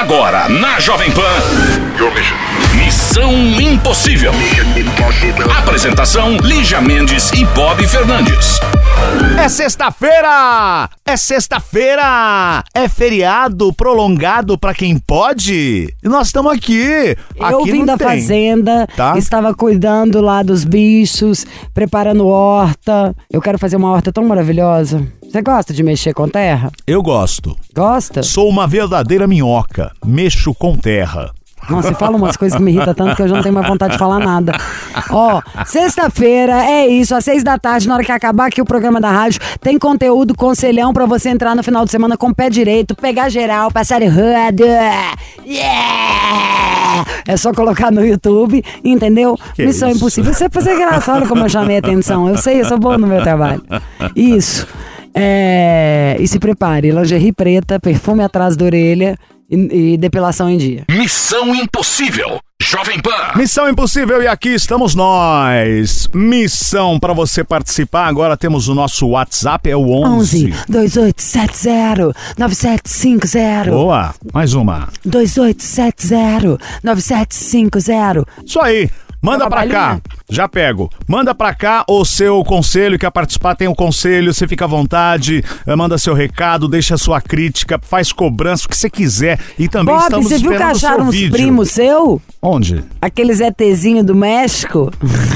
Agora, na Jovem Pan. Missão Impossível. Apresentação: Lígia Mendes e Bob Fernandes. É sexta-feira! É sexta-feira! É feriado prolongado pra quem pode? E nós estamos aqui. Eu aqui vim não da tem. fazenda, Tá. estava cuidando lá dos bichos, preparando horta. Eu quero fazer uma horta tão maravilhosa. Você gosta de mexer com terra? Eu gosto. Gosta? Sou uma verdadeira minhoca. Mexo com terra. Nossa, você fala umas coisas que me irritam tanto que eu já não tenho mais vontade de falar nada. Ó, sexta-feira é isso, às seis da tarde, na hora que acabar aqui o programa da rádio, tem conteúdo conselhão pra você entrar no final de semana com o pé direito, pegar geral, passar roda. Yeah! É só colocar no YouTube, entendeu? Que Missão isso? Impossível. Você fazer graça, olha como eu chamei a atenção. Eu sei, eu sou bom no meu trabalho. Isso. É, e se prepare, lingerie preta, perfume atrás da orelha e- e depilação em dia. Missão Impossível. Jovem Pan. Missão Impossível e aqui estamos nós. Missão para você participar. Agora temos o nosso WhatsApp, é o 11. 11 2870 9750 Boa, mais uma. 2870 9750 Isso aí. Manda pra cá. Já pego. Manda pra cá o seu conselho. Quer participar? Tem um conselho. Você fica à vontade. eh, Manda seu recado. Deixa sua crítica. Faz cobrança. O que você quiser. E também Bob, estamos você viu que o acharam uns primos seu? Onde? Aqueles ETzinho do México?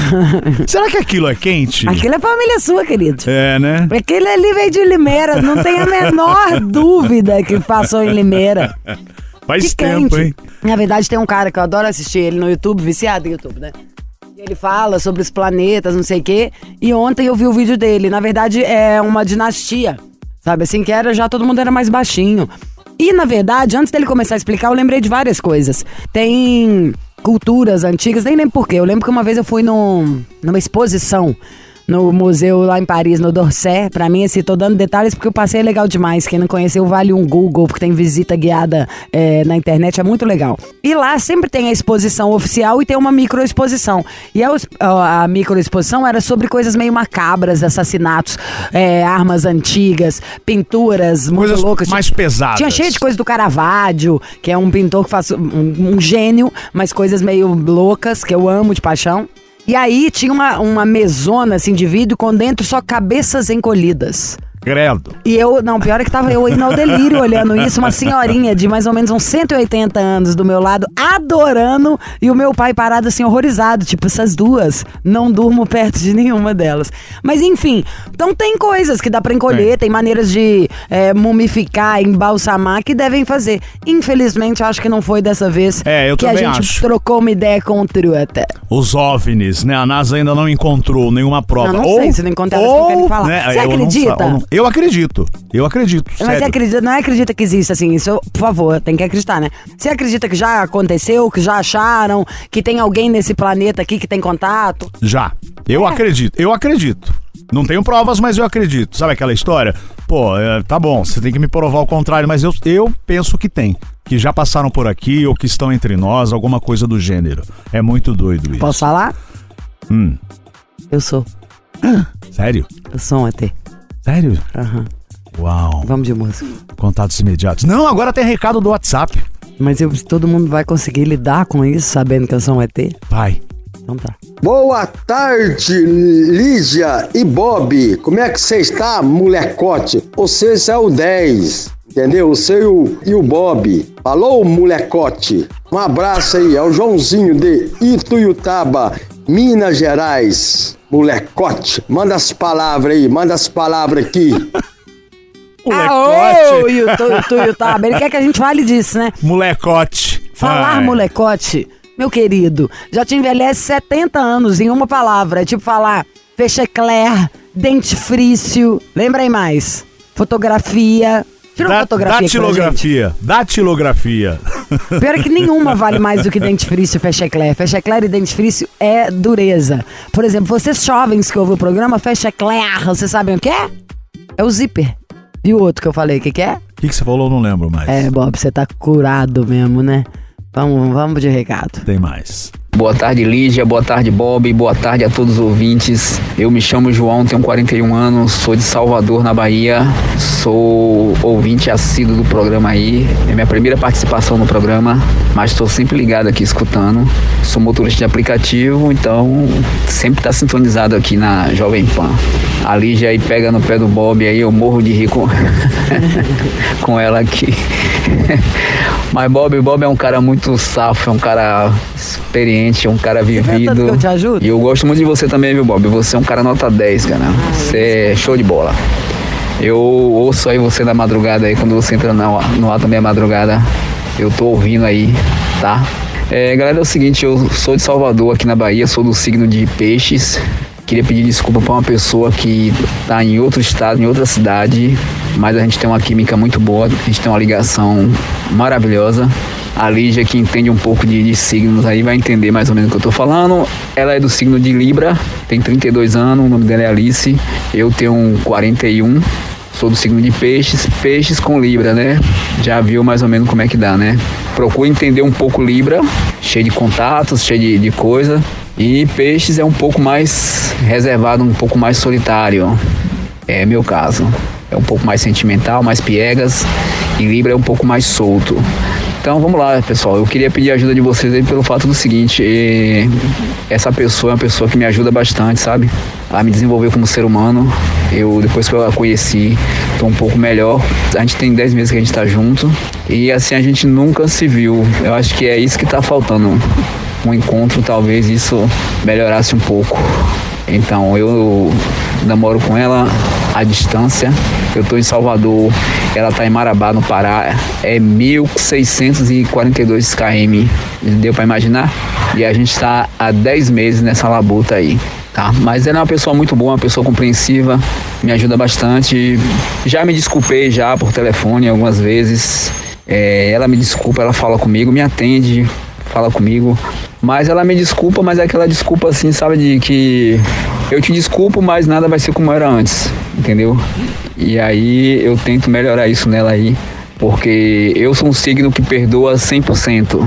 Será que aquilo é quente? Aquilo é família sua, querido. É, né? Aquele ali veio de Limeira, não tem a menor dúvida que passou em Limeira. Faz Que tempo, quente. hein? Na verdade, tem um cara que eu adoro assistir ele no YouTube, viciado em YouTube, né? Ele fala sobre os planetas, não sei o quê. E ontem eu vi o vídeo dele. Na verdade, é uma dinastia. Sabe assim que era, já todo mundo era mais baixinho. E, na verdade, antes dele começar a explicar, eu lembrei de várias coisas. Tem culturas antigas, nem lembro porquê. Eu lembro que uma vez eu fui num, numa exposição no museu lá em Paris, no Dorset. Pra mim, assim, tô dando detalhes porque o passeio é legal demais. Quem não conheceu, vale um Google, porque tem visita guiada é, na internet, é muito legal. E lá sempre tem a exposição oficial e tem uma microexposição. E a, a, microexposição era sobre coisas meio macabras, assassinatos, é, armas antigas, pinturas muito Coisas loucas. mais pesadas. Tinha cheio de coisa do Caravaggio, que é um pintor que faz um, um gênio, mas coisas meio loucas, que eu amo de paixão. E aí tinha uma, uma mesona assim de vidro com dentro só cabeças encolhidas. Credo. E eu, não, pior é que tava eu indo ao delírio olhando isso, uma senhorinha de mais ou menos uns 180 anos do meu lado, adorando, e o meu pai parado assim, horrorizado, tipo, essas duas, não durmo perto de nenhuma delas. Mas enfim, então tem coisas que dá pra encolher, tem, maneiras de é, mumificar, embalsamar que devem fazer. Infelizmente, acho que não foi dessa vez É, eu que a gente acho. trocou uma ideia com o Trueta. Os OVNIs, né? A NASA ainda não encontrou nenhuma prova. Não, não ou, sei, se não encontrar, eles não querem falar. né, Você acredita? Eu, acredito. Eu acredito. Mas você sério. acredita, não é acredita que existe assim, isso, por favor, tem que acreditar, né? Você acredita que já aconteceu, que já acharam, que tem alguém nesse planeta aqui que tem contato? Já. Eu É. acredito. Eu acredito. Não tenho provas, mas eu acredito. Sabe aquela história? Pô, é, tá bom, você tem que me provar o contrário, mas eu, eu penso que tem. Que já passaram por aqui ou que estão entre nós, alguma coisa do gênero. É muito doido isso. Posso falar? Hum. Eu sou. Sério? Eu sou um ET. Sério? Aham. Uau. Vamos de música. Contatos imediatos. Não, agora tem recado do WhatsApp. Mas eu, todo mundo vai conseguir lidar com isso sabendo que eu sou um ET? Vai. Então tá. Boa tarde, Lígia e Bob. Como é que você está, molecote? Você é o 10, entendeu? Você e o, e o Bob. Falou, molecote? Um abraço aí, é o Joãozinho de Ituiutaba, Minas Gerais. Molecote, manda as palavras aí, manda as palavras aqui. Ah, ô, YouTube, ele quer que a gente fale disso, né? Molecote. Falar Ai. molecote, meu querido, já te envelhece 70 anos em uma palavra. É tipo falar fechecler, dentifrício. Lembra aí mais? Fotografia. Tira uma Da- fotografia. Datilografia. Datilografia. Pior é que nenhuma vale mais do que dentifrício e fechecler. Fechecler e dentifrício é dureza. Por exemplo, vocês jovens que ouvem o programa, fechecler, vocês sabem o que é? É o zíper. E o outro que eu falei, o que, que é? O que, que você falou? Eu não lembro mais. É, Bob, você tá curado mesmo, né? Vamos, vamos de recado. Tem mais. Boa tarde, Lígia. Boa tarde, Bob. Boa tarde a todos os ouvintes. Eu me chamo João, tenho 41 anos, sou de Salvador, na Bahia. Sou ouvinte assíduo do programa aí. É minha primeira participação no programa, mas estou sempre ligado aqui escutando. Sou motorista de aplicativo, então sempre está sintonizado aqui na Jovem Pan. A Lígia aí pega no pé do Bob aí, eu morro de rir com, com ela aqui. Mas Bob, Bob é um cara muito safo, é um cara experiente, é um cara que vivido. eu te ajudo? E eu gosto muito de você também, viu, Bob? Você é um cara nota 10, cara. Você é show de bola. Eu ouço aí você na madrugada aí, quando você entra no, no ar também à madrugada. Eu tô ouvindo aí, tá? É, galera, é o seguinte, eu sou de Salvador, aqui na Bahia, sou do signo de peixes. Queria pedir desculpa para uma pessoa que tá em outro estado, em outra cidade, mas a gente tem uma química muito boa, a gente tem uma ligação maravilhosa. A Lígia, que entende um pouco de, de signos aí, vai entender mais ou menos o que eu tô falando. Ela é do signo de Libra, tem 32 anos, o nome dela é Alice. Eu tenho 41, sou do signo de Peixes. Peixes com Libra, né? Já viu mais ou menos como é que dá, né? Procura entender um pouco Libra, cheio de contatos, cheio de, de coisa. E Peixes é um pouco mais reservado, um pouco mais solitário. É meu caso. É um pouco mais sentimental, mais piegas. E Libra é um pouco mais solto. Então vamos lá, pessoal. Eu queria pedir a ajuda de vocês aí pelo fato do seguinte: essa pessoa é uma pessoa que me ajuda bastante, sabe? A me desenvolver como ser humano. Eu, depois que eu a conheci, tô um pouco melhor. A gente tem 10 meses que a gente tá junto. E assim a gente nunca se viu. Eu acho que é isso que tá faltando. Um encontro, talvez isso melhorasse um pouco. Então eu namoro com ela à distância. Eu tô em Salvador, ela tá em Marabá, no Pará. É 1642 km. Deu para imaginar? E a gente tá há 10 meses nessa labuta aí. Tá? Mas ela é uma pessoa muito boa, uma pessoa compreensiva, me ajuda bastante. Já me desculpei já por telefone algumas vezes. É, ela me desculpa, ela fala comigo, me atende, fala comigo. Mas ela me desculpa, mas é aquela desculpa assim, sabe, de que eu te desculpo, mas nada vai ser como era antes, entendeu? E aí eu tento melhorar isso nela aí, porque eu sou um signo que perdoa 100%.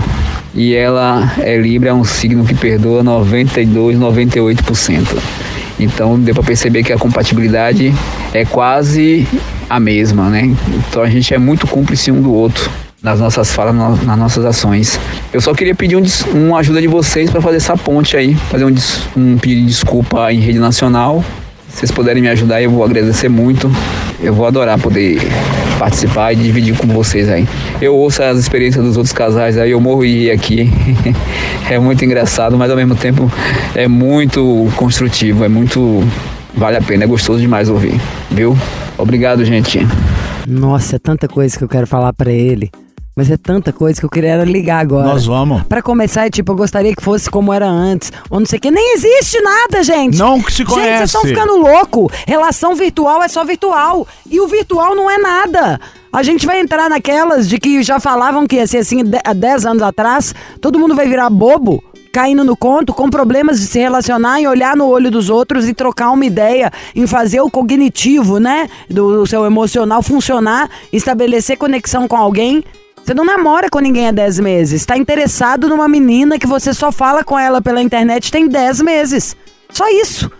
E ela é Libra, é um signo que perdoa 92, 98%. Então deu para perceber que a compatibilidade é quase a mesma, né? Então a gente é muito cúmplice um do outro nas nossas falas, na- nas nossas ações. Eu só queria pedir um, uma ajuda de vocês para fazer essa ponte aí, fazer um, um pedido de desculpa em rede nacional. Se vocês puderem me ajudar, eu vou agradecer muito. Eu vou adorar poder participar e dividir com vocês aí. Eu ouço as experiências dos outros casais aí, eu morro e aqui. é muito engraçado, mas ao mesmo tempo é muito construtivo, é muito. Vale a pena, é gostoso demais ouvir, viu? Obrigado, gente. Nossa, é tanta coisa que eu quero falar pra ele. Mas é tanta coisa que eu queria ligar agora. Nós vamos. Pra começar, é tipo, eu gostaria que fosse como era antes. Ou não sei o que. Nem existe nada, gente. Não que se Gente, vocês conhece. estão ficando louco. Relação virtual é só virtual. E o virtual não é nada. A gente vai entrar naquelas de que já falavam que ia ser assim há 10 anos atrás. Todo mundo vai virar bobo. Caindo no conto, com problemas de se relacionar, em olhar no olho dos outros e trocar uma ideia, em fazer o cognitivo, né? Do, do seu emocional funcionar, estabelecer conexão com alguém. Você não namora com ninguém há 10 meses. Tá interessado numa menina que você só fala com ela pela internet tem 10 meses. Só isso.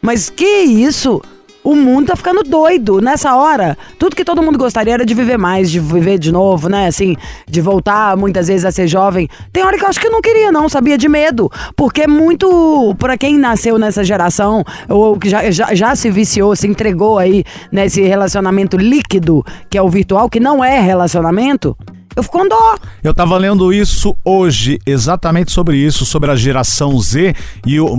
Mas que isso? O mundo tá ficando doido nessa hora. Tudo que todo mundo gostaria era de viver mais, de viver de novo, né? Assim, de voltar muitas vezes a ser jovem. Tem hora que eu acho que eu não queria, não, sabia? De medo. Porque é muito. Pra quem nasceu nessa geração, ou que já, já, já se viciou, se entregou aí nesse relacionamento líquido, que é o virtual, que não é relacionamento, eu fico com dó. Eu tava lendo isso hoje, exatamente sobre isso, sobre a geração Z e o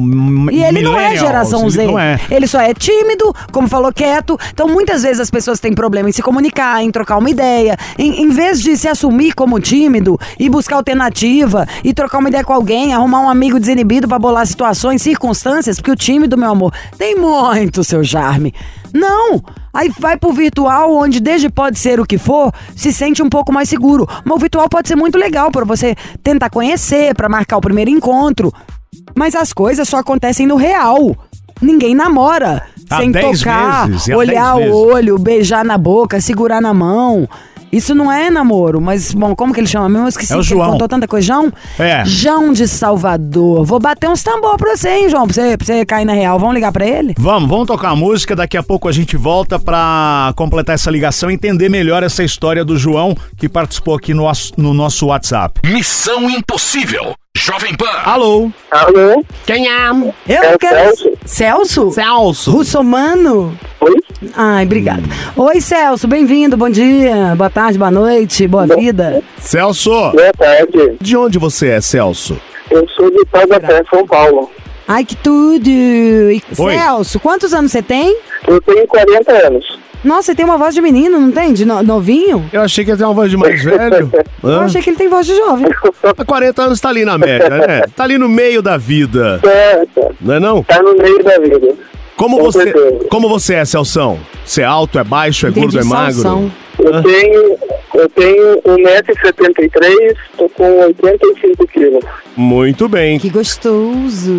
E ele não é geração Ele Z. Não é. Ele só é tímido, como falou, quieto. Então, muitas vezes as pessoas têm problema em se comunicar, em trocar uma ideia. Em, em vez de se assumir como tímido e buscar alternativa e trocar uma ideia com alguém, arrumar um amigo desinibido pra bolar situações, circunstâncias, porque o tímido, meu amor, tem muito seu charme. Não! Aí vai pro virtual, onde desde pode ser o que for, se sente um pouco mais seguro. Mas o virtual pode ser muito legal pra você tentar conhecer, pra marcar o primeiro encontro. Mas as coisas só acontecem no real. Ninguém namora Há sem 10 tocar, meses, olhar 10 o olho, beijar na boca, segurar na mão. Isso não é namoro, mas, bom, como que ele chama mesmo? Eu esqueci. É o que ele João. contou tanta coisa. João? É. João de Salvador. Vou bater uns tambor pra você, hein, João? Pra você, pra você cair na real. Vamos ligar pra ele? Vamos, vamos tocar a música, daqui a pouco a gente volta pra completar essa ligação e entender melhor essa história do João que participou aqui no, no nosso WhatsApp. Missão Impossível. Jovem Pan. Alô? Alô? Quem é? Eu É quero. Celso. Celso? Celso. Russomano? Oi? Ai, obrigada. Oi, Celso, bem-vindo, bom dia, boa tarde, boa noite, boa vida. Celso, Boa tarde. de onde você é, Celso? Eu sou de Taubaté, São Paulo. Ai, que tudo! E. Celso, quantos anos você tem? Eu tenho 40 anos. Nossa, você tem uma voz de menino, não tem? De no- novinho? Eu achei que ia ter uma voz de mais velho. Eu achei que ele tem voz de jovem. Há 40 anos tá ali na média, né? Tá ali no meio da vida, Certo. não é não? Tá no meio da vida. Como Com você, certeza. como você é, Celção? Você é alto, é baixo, é Entendi, gordo, é magro? Eu tenho, eu tenho 1,73m, tô com 85 quilos. Muito bem. Que gostoso.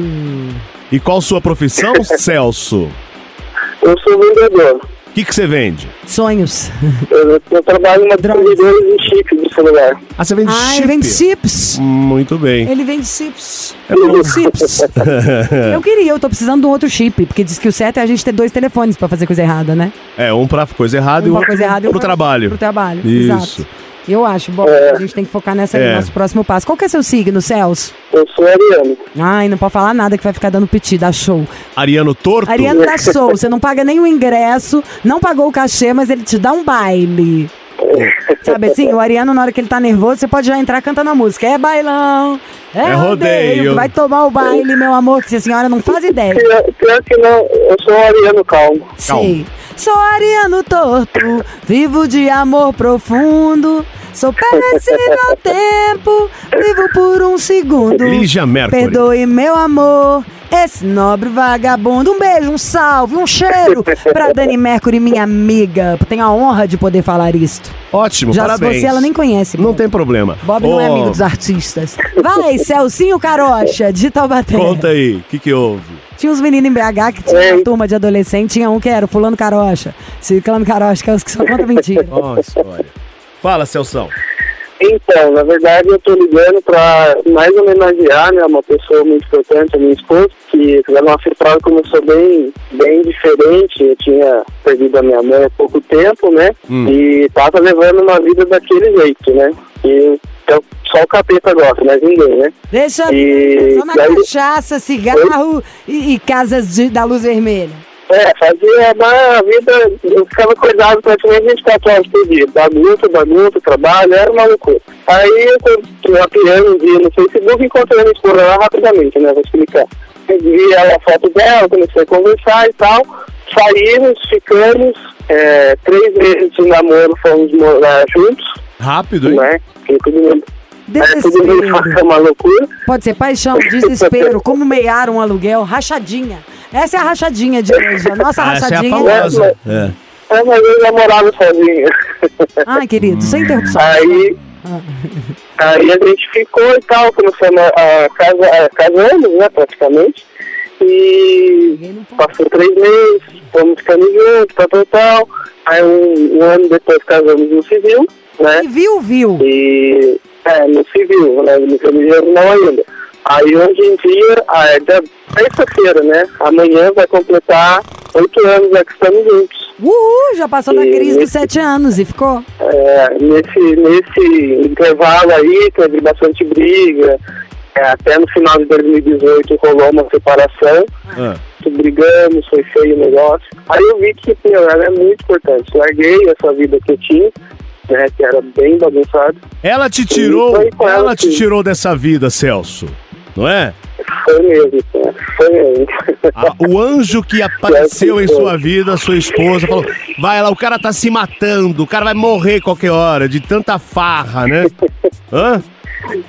E qual sua profissão, Celso? Eu sou vendedor. O que que você vende? Sonhos. Eu, eu trabalho na distribuidora de chip de celular. Ah, você vende Ah, chip? ele vende chips. Muito bem. Ele vende chips. É bom. Chips. eu queria, eu tô precisando de um outro chip, porque diz que o certo é a gente ter dois telefones pra fazer coisa errada, né? É, um pra coisa errada e Um pra coisa errada e um pro pra- trabalho. Pro trabalho, Isso. exato. Eu acho, bom, a gente tem que focar nessa aí, É. nosso próximo passo. Qual que é seu signo, Celso? Eu sou ariano. Ai, não pode falar nada que vai ficar dando piti, dá show. Ariano Torto? Ariano dá show, você não paga nem o ingresso, não pagou o cachê, mas ele te dá um baile. Sabe assim, o Ariano, na hora que ele tá nervoso, você pode já entrar cantando a música. É bailão, é, É rodeio. rodeio. Vai tomar o baile, meu amor, que a senhora não faz ideia. Pior, pior que não, eu sou ariano calmo. Sei. Sou ariano torto, vivo de amor profundo. Sou perecível ao tempo, vivo por um segundo. Lígia Mercury. Perdoe meu amor, esse nobre vagabundo. Um beijo, um salve, um cheiro pra Dani Mercury, minha amiga. Tenho a honra de poder falar isto. Ótimo, Já parabéns. se você, ela nem conhece. Não Bob. tem problema. Bob não é amigo dos artistas. Vai, Celcinho Carocha, de Taubaté. Conta aí, o que que houve? Tinha uns meninos em BH que tinha uma turma de adolescente, tinha um que era o fulano carocha, ciclano carocha, que é os que só contam mentira. Ó, história. Fala, Celção. Então, na verdade, eu tô ligando pra mais homenagear, né, uma pessoa muito importante, a minha esposa, que ela uma afetada começou bem, bem diferente. Eu tinha perdido a minha mãe há pouco tempo, né, e tava levando uma vida daquele jeito, né, e então, só o capeta gosta, mas ninguém, né. Deixa E só na daí- cachaça, cigarro e, e casas de- da luz vermelha. É, fazia uma vida, eu ficava acordado praticamente 24 horas por dia. Bagunça, bagunça, trabalho, era uma loucura. Aí eu mapeando um dia no Facebook, encontrei a minha esposa lá rapidamente, né? Vou explicar. Vi a foto dela, comecei a conversar e tal. Saímos, ficamos, é, três meses de namoro, fomos morar juntos, Rápido, hein? né? Porque todo mundo, é, é Desespero. uma loucura. Pode ser paixão, desespero, como meiar um aluguel, rachadinha. Essa é a rachadinha de hoje, a nossa Ah, essa é a rachadinha. famosa. É. É, mas eu namorava sozinho. Ai, querido, sem interrupção. Aí, aí a gente ficou e tal, começamos a, casa, a casamos, né, praticamente. E passou três meses, fomos ficando juntos, tal, tal, tal. Aí um, um ano depois casamos no civil, né? E viu, viu. E é, no civil, né? No religioso não ainda. Aí hoje em dia, ah, é da terça-feira, né? Amanhã vai completar oito anos né, que estamos juntos. Uhul, já passou da E crise dos nesse- sete anos e ficou. É, nesse, nesse intervalo aí teve bastante briga. É, até no final de 2018 rolou uma separação. Ah. Brigamos, foi feio o negócio. Aí eu vi que meu, ela é muito importante. Larguei essa vida que eu tinha, né, que era bem bagunçada. Ela te tirou, ela, ela te tirou dessa vida, Celso. Não é? Foi mesmo, foi mesmo. A- o anjo que apareceu em sua vida, sua esposa, falou: vai lá, o cara tá se matando, o cara vai morrer qualquer hora, de tanta farra, né? Hã?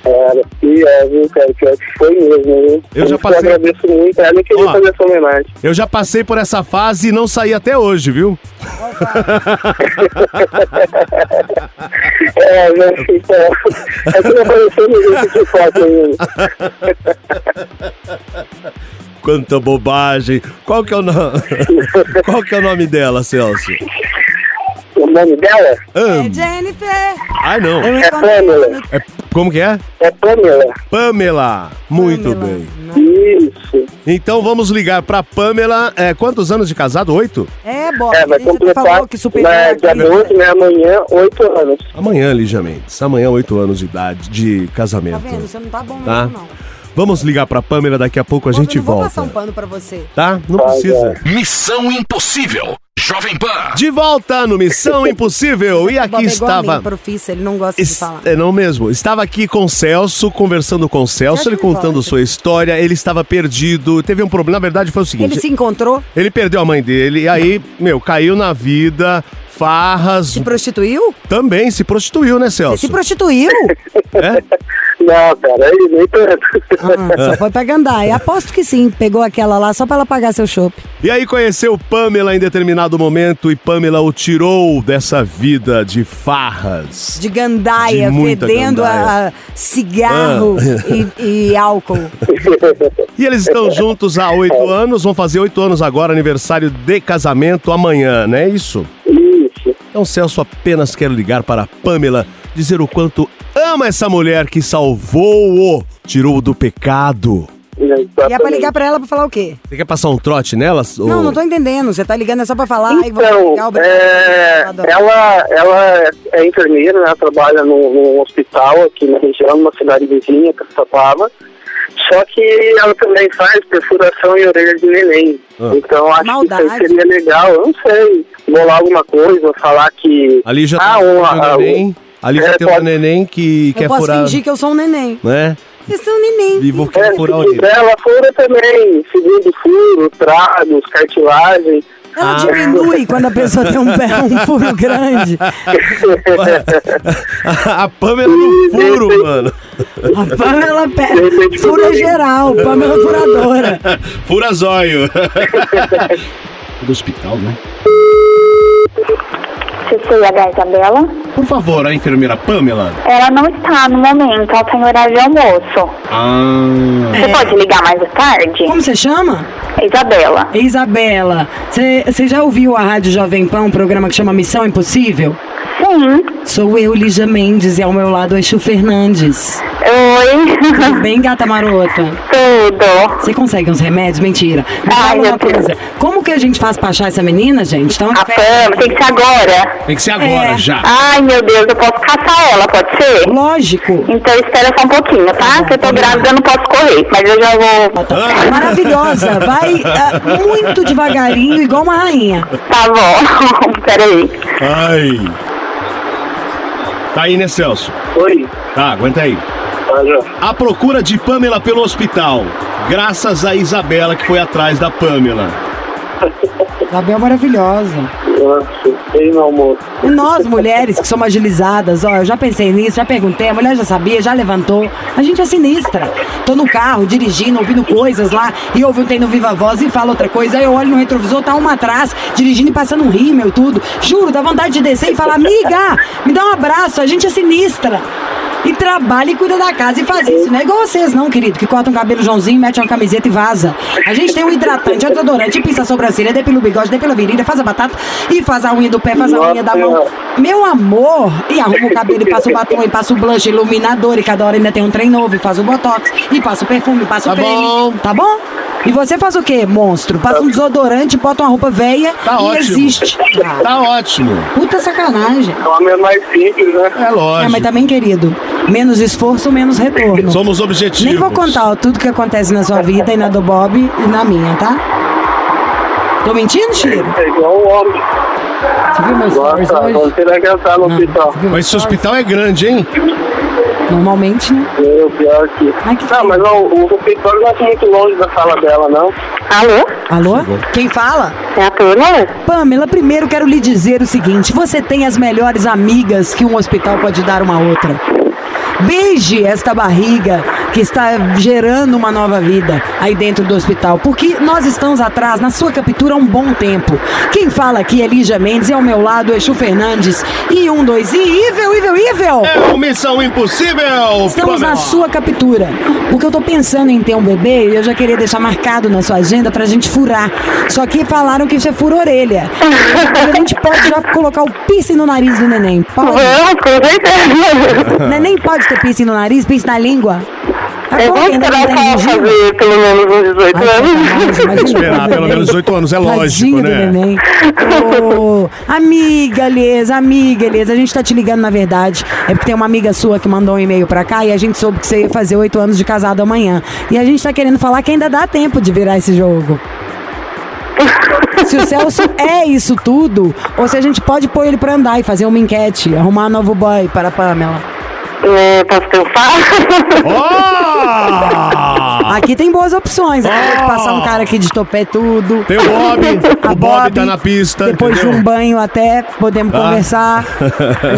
Cara, e é, viu, cara, pior que foi mesmo, viu? Eu já que passei- Eu agradeço muito ela queria Ó. fazer essa homenagem. Eu já passei por essa fase e não saí até hoje, viu? É, né, então, é que não apareceu no jeito de foto ainda. Quanta bobagem. Qual que é o nome? Qual que é o nome dela, Celso? O nome dela É Jennifer. Ai, não. Eu é Pamela. É, como que é? é Pamela. Pamela. Muito Pamela. bem. Isso. Então vamos ligar pra Pamela. É, quantos anos de casado? Oito? É, Bob. É, vai completar que superou né, a dia crise. 12, né? Amanhã, 8 anos. Amanhã, Lígia Mendes. Amanhã, oito anos de idade, de Tá casamento. vendo? Você não tá bom Tá. mesmo, não. Vamos ligar pra Pamela, daqui a pouco a gente eu não vou volta. passar um pano pra você. Tá? Não Tá, precisa. Missão Impossível. Jovem Pan. De volta no Missão Impossível. E aqui estava. profissa, ele não gosta de falar. É, não mesmo. Estava aqui com o Celso, conversando com o Celso, ele contando fala sua história. Ele estava perdido, teve um problema. Na verdade, foi o seguinte: Ele se encontrou, ele perdeu a mãe dele, e aí, meu, caiu na vida, farras. se prostituiu? Também se prostituiu, né, Você Celso? se prostituiu? É? Não, cara, aí nem tanto. Ah, só foi pra Gandai. Aposto que sim, pegou aquela lá só pra ela pagar seu chopp. E aí conheceu Pamela em determinado momento e Pamela o tirou dessa vida de farras. De gandaia, De muita fedendo gandaia. a cigarro Ah. e, e álcool. E eles estão juntos há oito anos, vão fazer oito anos agora, aniversário de casamento amanhã, não é isso? Então Celso apenas quer ligar para a Pamela, dizer o quanto ama essa mulher que salvou-o, tirou-o do pecado. E é pra ligar pra ela pra falar o quê? Você quer passar um trote nela? Não, Ô, não tô entendendo. Você tá ligando é só pra falar. Então, ligar o é, ela, ela é enfermeira, né? Ela trabalha num, num hospital aqui na região, numa cidade vizinha, Caçapava. Só que ela também faz perfuração em orelha de neném. Ah. Então acho Maldade. que seria legal. Eu não sei. Bolar alguma coisa, falar que. Ali já ah, tem um, um ah, neném, ali já é, tem um pode- neném que Eu quer posso furar, fingir que eu sou um neném. né? Eu sou um neném. E vou É, furar quiser, ela fura também. Segundo furo, tragos, cartilagem. Ela Ah. diminui quando a pessoa tem um pé, um furo grande. a Pamela no furo, mano. A Pamela pé, fura- geral, Pamela furadora. Fura zóio. Do hospital, né? CCH Isabela. Por favor, a enfermeira Pamela. Ela não está no momento, ela está em horário de almoço. Ah. Você pode ligar mais tarde? Como você chama? Isabela. Isabela, você já ouviu a Rádio Jovem Pan, um programa que chama Missão Impossível? Sim. Sou eu, Lígia Mendes, e ao meu lado é Chu Fernandes. Oi. Tudo bem, gata marota? Tudo. Você consegue uns remédios? Mentira. Me Ai, fala uma Deus. coisa. Como que a gente faz pra achar essa menina, gente? Então, A Pam, tem que ser agora. Tem que ser agora, É. já. Ai, meu Deus, eu posso caçar ela, pode ser? lógico. Então espera só um pouquinho, tá? Que eu tô grávida, eu não posso correr, mas eu já vou... Maravilhosa. Vai ah, muito devagarinho, igual uma rainha. Tá bom. Peraí. Ai. Tá aí, né, Celso? Oi. Tá, aguenta aí. A procura de Pamela pelo hospital. Graças a Isabela que foi atrás da Pamela. Isabel maravilhosa. Nossa, tem meu amor. E nós, mulheres que somos agilizadas, ó, eu já pensei nisso, já perguntei, a mulher já sabia, já levantou. A gente é sinistra. Tô no carro, dirigindo, ouvindo coisas lá, e ouve um tem no Viva Voz e fala outra coisa. Aí eu olho no retrovisor, tá uma atrás, dirigindo e passando um rímel, tudo. Juro, dá vontade de descer e falar, amiga, me dá um abraço, a gente é sinistra. E trabalha e cuida da casa e faz isso. Não é igual vocês, não, querido, que corta um cabelo Joãozinho, mete uma camiseta e vaza. A gente tem um hidratante, desodorante, pinça a sobrancelha, depila o bigode, depila a virilha, faz a batata e faz a unha do pé, faz a unha da mão. Meu amor! E arruma o cabelo, e passa o batom, e passa o blush, iluminador, e cada hora ainda tem um trem novo, e faz o botox, e passa o perfume, e passa Tá o creme. bom. Tá bom? E você faz o quê, monstro? Passa um desodorante, bota uma roupa velha Tá e ótimo. existe. Ah, Tá ótimo. puta sacanagem. O homem é mais simples, né? É É, lógico. mas também, querido, menos esforço, menos retorno. Somos objetivos. Nem vou contar ó, tudo que acontece na sua vida e na do Bob e na minha, tá? Tô mentindo, Chiro? É igual o homem. Você viu meus stories hoje? que entrar no hospital. Mas esse hospital é grande, hein? Normalmente, né? Meu, pior que... Ai, que Não, mas não, o hospital não é muito longe da sala dela, não. Alô? Alô? Quem fala? É a Pamela? Pamela, primeiro quero lhe dizer o seguinte: você tem as melhores amigas que um hospital pode dar uma outra. Beije esta barriga que está gerando uma nova vida aí dentro do hospital, porque nós estamos atrás na sua captura há um bom tempo. Quem fala aqui é Lígia Mendes e ao meu lado é Chu Fernandes. E um, dois, e Ivel, Ivel, Ivel! É o Missão Impossível! Estamos na sua captura. Porque eu tô pensando em ter um bebê e eu já queria deixar marcado na sua agenda pra gente furar. Só que falaram que você fura a orelha. A gente pode já colocar o piercing no nariz do neném. Pode? Vamos, com certeza. Neném pode ter piercing no nariz, piercing na língua? Eu vou esperar gengiva. fazer pelo menos uns 18 Ai, anos. imagina Esperar pelo menos 8 anos, é lógico, Tadinho do né? Ô, amiga Elisa, amiga Elisa, a gente tá te ligando na verdade. É porque tem uma amiga sua que mandou um e-mail pra cá e a gente soube que você ia fazer oito anos de casado amanhã. E a gente tá querendo falar que ainda dá tempo de virar esse jogo. Se o Celso é isso tudo, ou se a gente pode pôr ele pra andar e fazer uma enquete, arrumar um novo boy para a Pamela. É, posso pensar? Ó! Aqui tem boas opções. né? Pode passar um cara aqui de topé tudo. Tem o Bob, o Bob tá na pista, Depois entendeu? de um banho até, podemos Ah. conversar.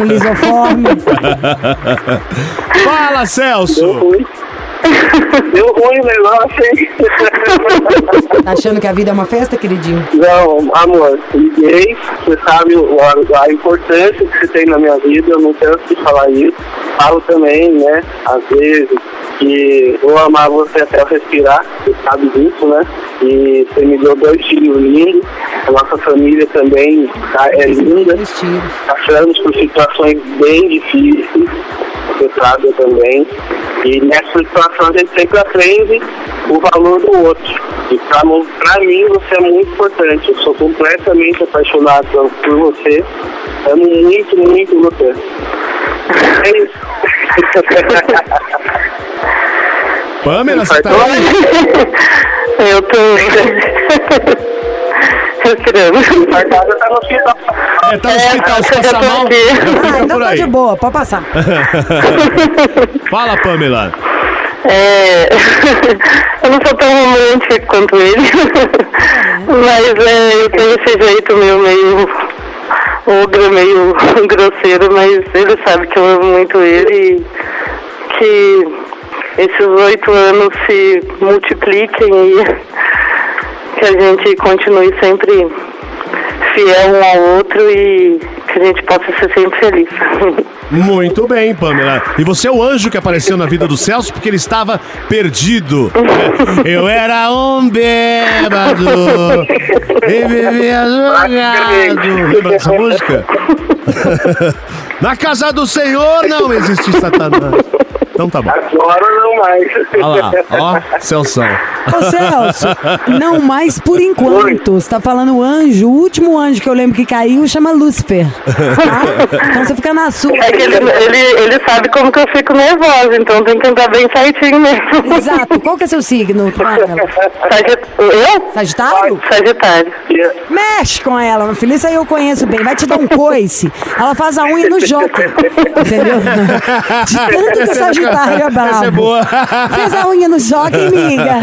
Um lisoforme. Fala, Celso! Deu ruim o negócio, hein? Tá achando que a vida é uma festa, queridinho? Não, amor, liguei. Você sabe a, a importância que você tem na minha vida. Eu não canso de falar isso. Falo também, né? Às vezes que vou amar você até eu respirar. Você sabe disso, né? E você me deu dois filhos lindos. A nossa família também tá, é linda. Passamos por situações bem difíceis. Você sabe também. E nessa situação a gente sempre aprende o valor do outro. E pra mim você é muito importante. Eu sou completamente apaixonado por, você. Amo muito, muito você. É isso. Pamela, você tá aí? Eu tô respirando. Fartada tá no hospital. É, tá no hospital, se passar tô mal, Ah, então tá de boa, pode passar. Fala, Pamela. É, eu não sou tão romântica quanto ele, mas é, eu tenho esse jeito meu meio ogro, meio grosseiro, mas ele sabe que eu amo muito ele e que esses oito anos se multipliquem e que a gente continue sempre fiel um ao outro e que a gente possa ser sempre feliz. Muito bem, Pamela. E você é o anjo que apareceu na vida do Celso porque ele estava perdido. Eu era um bêbado e vivia jogado. Lembra dessa música? Na casa do Senhor não existe Satanás. Então tá bom. Agora não mais. Olha lá, ó, Celso. Ô Celso, não mais por enquanto. Você tá falando anjo. O último anjo que eu lembro que caiu chama Lúcifer. Tá? Então você fica na sua. É que ele, ele, ele sabe como que eu fico nervosa, então tem que andar bem certinho mesmo. Exato. Qual que é seu signo, Pamela? Sagit... Eu? Sagitário? Sagitário. Mexe com ela, meu filho. Isso aí eu conheço bem. Vai te dar um coice. Ela faz a unha no jockey. Entendeu? De tanto que o Sagitário é bravo. Essa é boa. Fez a unha no jockey, amiga.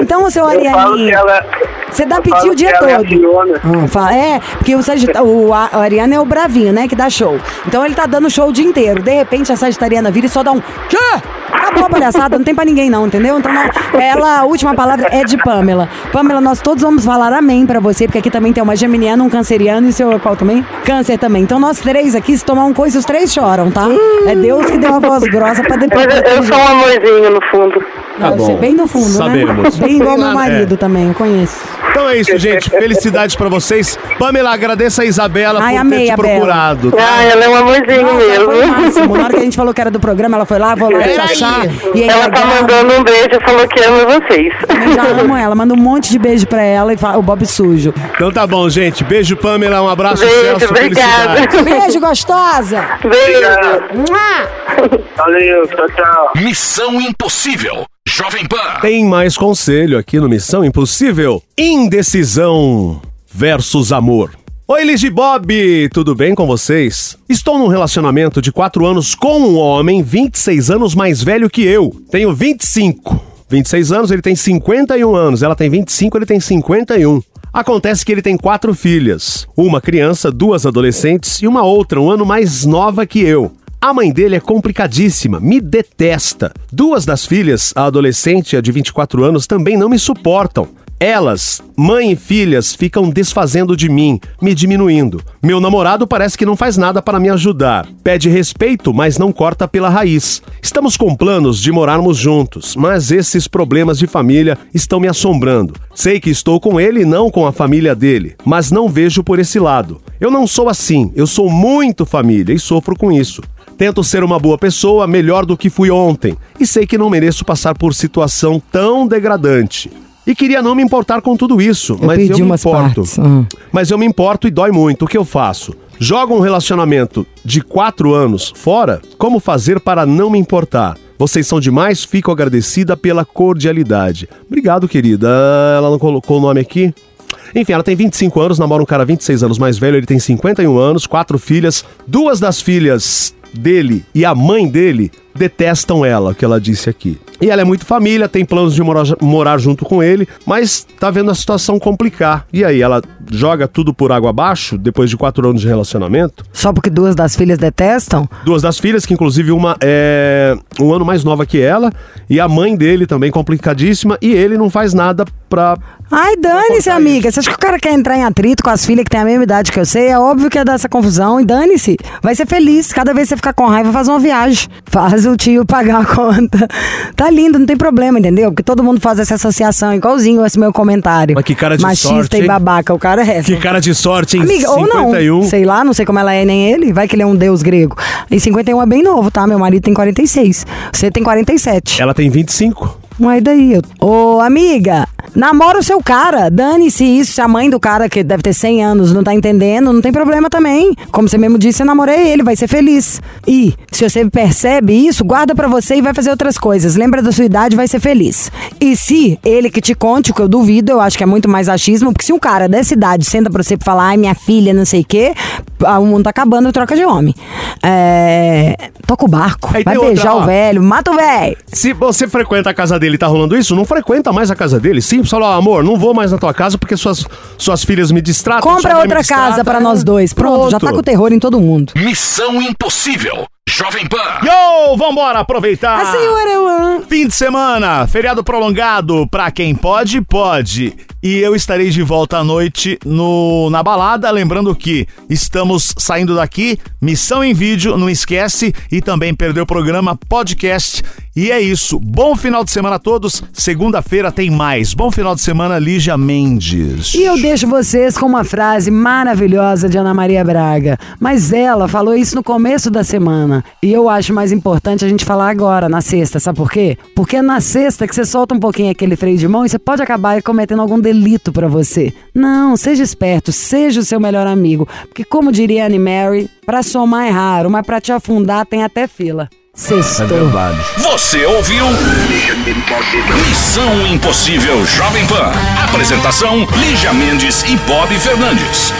Então, seu Eu falo que Arianinho, ela. você dá piti o dia É todo. Hum, fala- é, porque o, Sagita- o, a- o Ariano é o bravinho, né? Que dá show. Então ele tá dando show o dia inteiro. De repente a Sagitariana vira e só dá um. Quê? Acabou a palhaçada, não tem pra ninguém, não, entendeu? Então não- ela, a última palavra é de Pamela. Pamela, nós todos vamos falar amém pra você, porque aqui também tem uma geminiana, um canceriano e seu qual também? Câncer também. Então nós três aqui, se tomar um coice, os três choram, tá? É Deus que deu a voz grossa pra depois. Mas eu, eu sou um amorzinho no fundo. Não, Tá bom. bem no fundo, Sabemos. né? Bem igual meu marido também, eu conheço. Então é isso, gente. Felicidades pra vocês. Pamela, agradeça a Isabela Ai, por amei ter te procurado. tá? Ah, ela é um foi o mesmo. Na hora que a gente falou que era do programa, ela foi lá, vou lá, chachá. E aí, Ela tá mandando um beijo e falou que ama vocês. Eu já amo ela, manda um monte de beijo pra ela e fala, o Bob sujo. Então tá bom, gente. Beijo, Pamela. Um abraço, Beijo, Celso. obrigada. Felicidades. Beijo, gostosa! Beijo. Valeu, tchau, tchau. Missão Impossível. Jovem Pan. Tem mais conselho aqui no Missão Impossível. Indecisão versus amor. Oi, Liz Bob, tudo bem com vocês? Estou num relacionamento de 4 anos com um homem 26 anos mais velho que eu. Tenho 25. 26 anos, ele tem 51 anos. Ela tem 25, ele tem 51. Acontece que ele tem quatro filhas: uma criança, duas adolescentes e uma outra, um ano mais nova que eu. A mãe dele é complicadíssima, me detesta. Duas das filhas, a adolescente e a de 24 anos, também não me suportam. Elas, mãe e filhas, ficam desfazendo de mim, me diminuindo. Meu namorado parece que não faz nada para me ajudar. Pede respeito, mas não corta pela raiz. Estamos com planos de morarmos juntos, mas esses problemas de família estão me assombrando. Sei que estou com ele e não com a família dele, mas não vejo por esse lado. Eu não sou assim, eu sou muito família e sofro com isso. Tento ser uma boa pessoa, melhor do que fui ontem, e sei que não mereço passar por situação tão degradante. E queria não me importar com tudo isso, mas perdi eu me importo. Ah. Mas eu me importo e dói muito. O que eu faço? Jogo um relacionamento de quatro anos fora? Como fazer para não me importar? Vocês são demais, fico agradecida pela cordialidade. Obrigado, querida. Ela não colocou o nome aqui? Enfim, ela tem 25 anos, namora um cara 26 anos mais velho, ele tem 51 anos, quatro filhas. Duas das filhas dele e a mãe dele detestam ela, que ela disse aqui. E ela é muito família, tem planos de morar, morar junto com ele, mas tá vendo a situação complicar. E aí, ela joga tudo por água abaixo, depois de quatro anos de relacionamento? Só porque duas das filhas detestam? Duas das filhas, que inclusive uma é um ano mais nova que ela, e a mãe dele também complicadíssima, e ele não faz nada pra. Ai, dane-se, amiga. Você acha que o cara quer entrar em atrito com as filhas que têm a mesma idade que eu sei? É óbvio que ia dar essa confusão. E dane-se. Vai ser feliz. Cada vez que você ficar com raiva, faz uma viagem. Faz o tio pagar a conta. Tá lindo, não tem problema, entendeu? Porque todo mundo faz essa associação, igualzinho esse meu comentário. Mas que cara de Machista sorte, e hein? babaca. O cara é. Que cara de sorte, hein? Amiga, ou não. 51. Sei lá, não sei como ela é nem ele. Vai que ele é um deus grego. E 51 é bem novo, tá? Meu marido tem 46. Você tem 47. Ela tem 25. Mas daí, eu... ô amiga, namora o seu cara, dane-se isso, se a mãe do cara, que deve ter 100 anos, não tá entendendo, não tem problema também. Como você mesmo disse, eu namorei ele, vai ser feliz. E, se você percebe isso, guarda pra você e vai fazer outras coisas. Lembra da sua idade, vai ser feliz. E se ele que te conte, o que eu duvido, eu acho que é muito mais achismo, porque se um cara dessa idade senta pra você pra falar, ai, minha filha, não sei o quê, o mundo tá acabando, troca de homem. É... Toca o barco, Aí vai outra, beijar ó. o velho, mata o velho. Se você frequenta a casa dele e tá rolando isso, não frequenta mais a casa dele. Sim, fala, ó, amor, não vou mais na tua casa porque suas, suas filhas me distratam. Compra outra distrata. casa pra nós dois. Pronto, já tá com terror em todo mundo. Missão Impossível. Jovem Pan. Yo, vambora aproveitar. A senhora eu amo. Fim de semana, feriado prolongado, pra quem pode, pode. E eu estarei de volta à noite no, na balada, lembrando que estamos saindo daqui, missão em vídeo, não esquece, e também perdeu o programa podcast. E é isso, bom final de semana a todos, segunda-feira tem mais. Bom final de semana, Lígia Mendes. E eu deixo vocês com uma frase maravilhosa de Ana Maria Braga. Mas ela falou isso no começo da semana. E eu acho mais importante a gente falar agora, na sexta. Sabe por quê? Porque é na sexta que você solta um pouquinho aquele freio de mão e você pode acabar cometendo algum delito pra você. Não, seja esperto, seja o seu melhor amigo. Porque, como diria Annie Mary, pra somar é raro, mas pra te afundar tem até fila. Sextou. verdade. Você ouviu? Missão Impossível Jovem Pan. Apresentação: Lígia Mendes e Bob Fernandes.